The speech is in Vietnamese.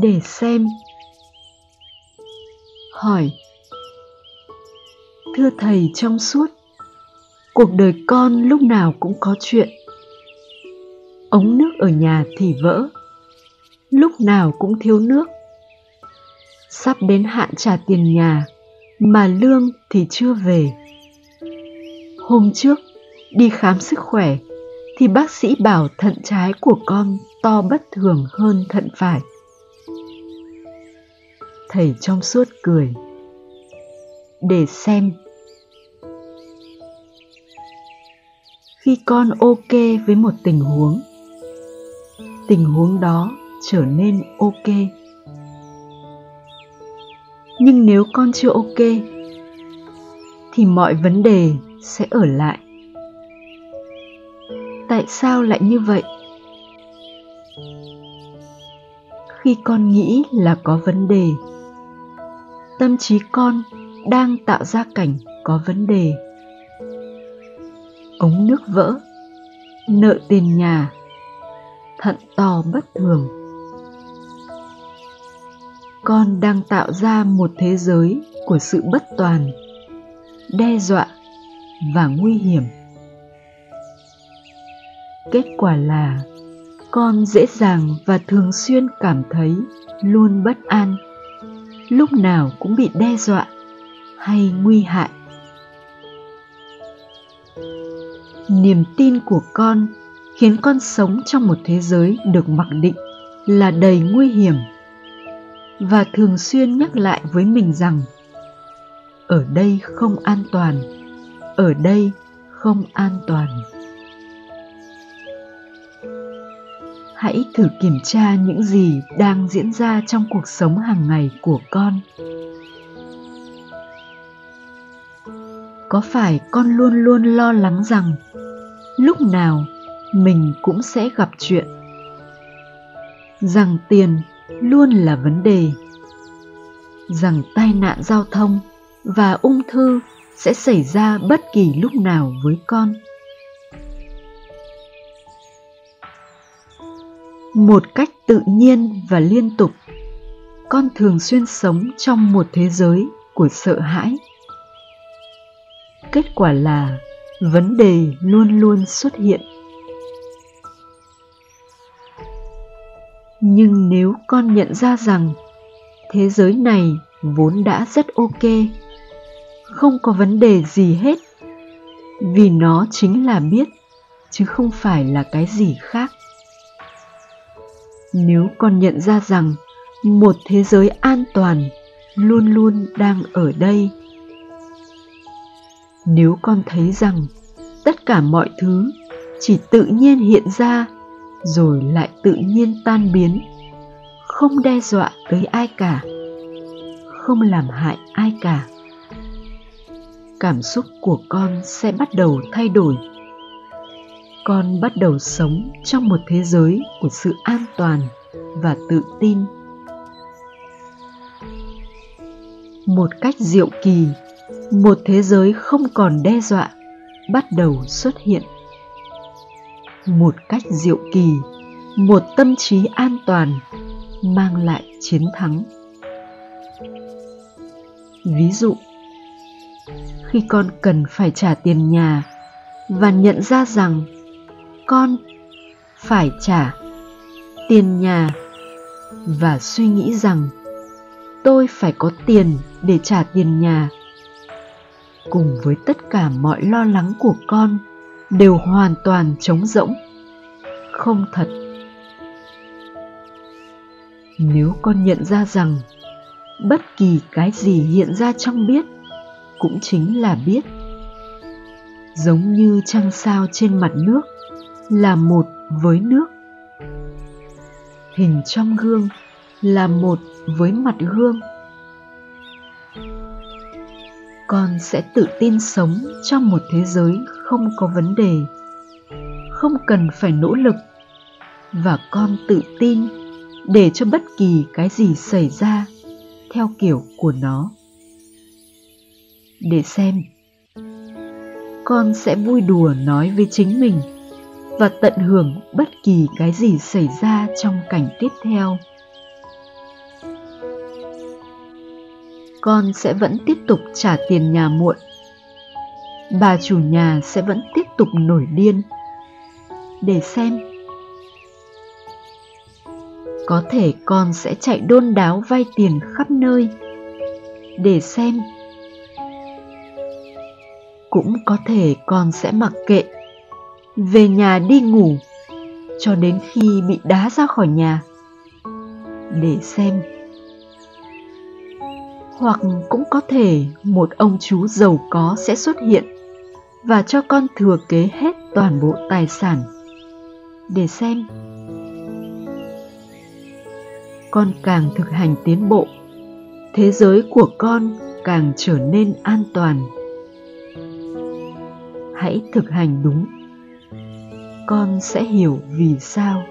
để xem. Hỏi, thưa thầy, trong suốt, cuộc đời con lúc nào cũng có chuyện. Ống nước ở nhà thì vỡ, lúc nào cũng thiếu nước. Sắp đến hạn trả tiền nhà, mà lương thì chưa về. Hôm trước, đi khám sức khỏe, thì bác sĩ bảo thận trái của con to bất thường hơn thận phải thầy trong suốt cười. Để xem. Khi con ok với một tình huống tình huống đó trở nên ok. Nhưng nếu con chưa ok, thì mọi vấn đề sẽ ở lại. Tại sao lại như vậy? Khi con nghĩ là có vấn đề tâm trí con đang tạo ra cảnh có vấn đề. Ống nước vỡ, nợ tiền nhà, thận to bất thường. Con đang tạo ra một thế giới của sự bất toàn, đe dọa và nguy hiểm. Kết quả là con dễ dàng và thường xuyên cảm thấy luôn bất an lúc nào cũng bị đe dọa hay nguy hại. Niềm tin của con khiến con sống trong một thế giới được mặc định là đầy nguy hiểm và thường xuyên nhắc lại với mình rằng, ở đây không an toàn, ở đây không an toàn. Hãy thử kiểm tra những gì đang diễn ra trong cuộc sống hàng ngày của con. Có phải con luôn luôn lo lắng rằng lúc nào mình cũng sẽ gặp chuyện? Rằng tiền luôn là vấn đề. Rằng tai nạn giao thông và ung thư sẽ xảy ra bất kỳ lúc nào với con. Một cách tự nhiên và liên tục. Con thường xuyên sống trong một thế giới của sợ hãi. Kết quả là vấn đề luôn luôn xuất hiện. Nhưng nếu con nhận ra rằng thế giới này vốn đã rất ok, không có vấn đề gì hết, vì nó chính là biết, chứ không phải là cái gì khác nếu con nhận ra rằng một thế giới an toàn luôn luôn đang ở đây, nếu con thấy rằng tất cả mọi thứ chỉ tự nhiên hiện ra rồi lại tự nhiên tan biến, không đe dọa tới ai cả, không làm hại ai cả, cảm xúc của con sẽ bắt đầu thay đổi con bắt đầu sống trong một thế giới của sự an toàn và tự tin. Một cách diệu kỳ, một thế giới không còn đe dọa, bắt đầu xuất hiện. Một cách diệu kỳ, một tâm trí an toàn mang lại chiến thắng. Ví dụ, khi con cần phải trả tiền nhà và nhận ra rằng con phải trả tiền nhà và suy nghĩ rằng tôi phải có tiền để trả tiền nhà. Cùng với tất cả mọi lo lắng của con đều hoàn toàn trống rỗng. Không thật. Nếu con nhận ra rằng bất kỳ cái gì hiện ra trong biết cũng chính là biết, giống như trăng sao trên mặt nước là một với nước. Hình trong gương là một với mặt gương. Con sẽ tự tin sống trong một thế giới không có vấn đề, không cần phải nỗ lực, và con tự tin để cho bất kỳ cái gì xảy ra theo kiểu của nó. Để xem, con sẽ vui đùa nói với chính mình và tận hưởng bất kỳ cái gì xảy ra trong cảnh tiếp theo. Con sẽ vẫn tiếp tục trả tiền nhà muộn. Bà chủ nhà sẽ vẫn tiếp tục nổi điên. Để xem. Có thể con sẽ chạy đôn đáo vay tiền khắp nơi. Để xem. Cũng có thể con sẽ mặc kệ về nhà đi ngủ, cho đến khi bị đá ra khỏi nhà, để xem. Hoặc cũng có thể một ông chú giàu có sẽ xuất hiện và cho con thừa kế hết toàn bộ tài sản, để xem. Con càng thực hành tiến bộ, thế giới của con càng trở nên an toàn. Hãy thực hành đúng con sẽ hiểu vì sao.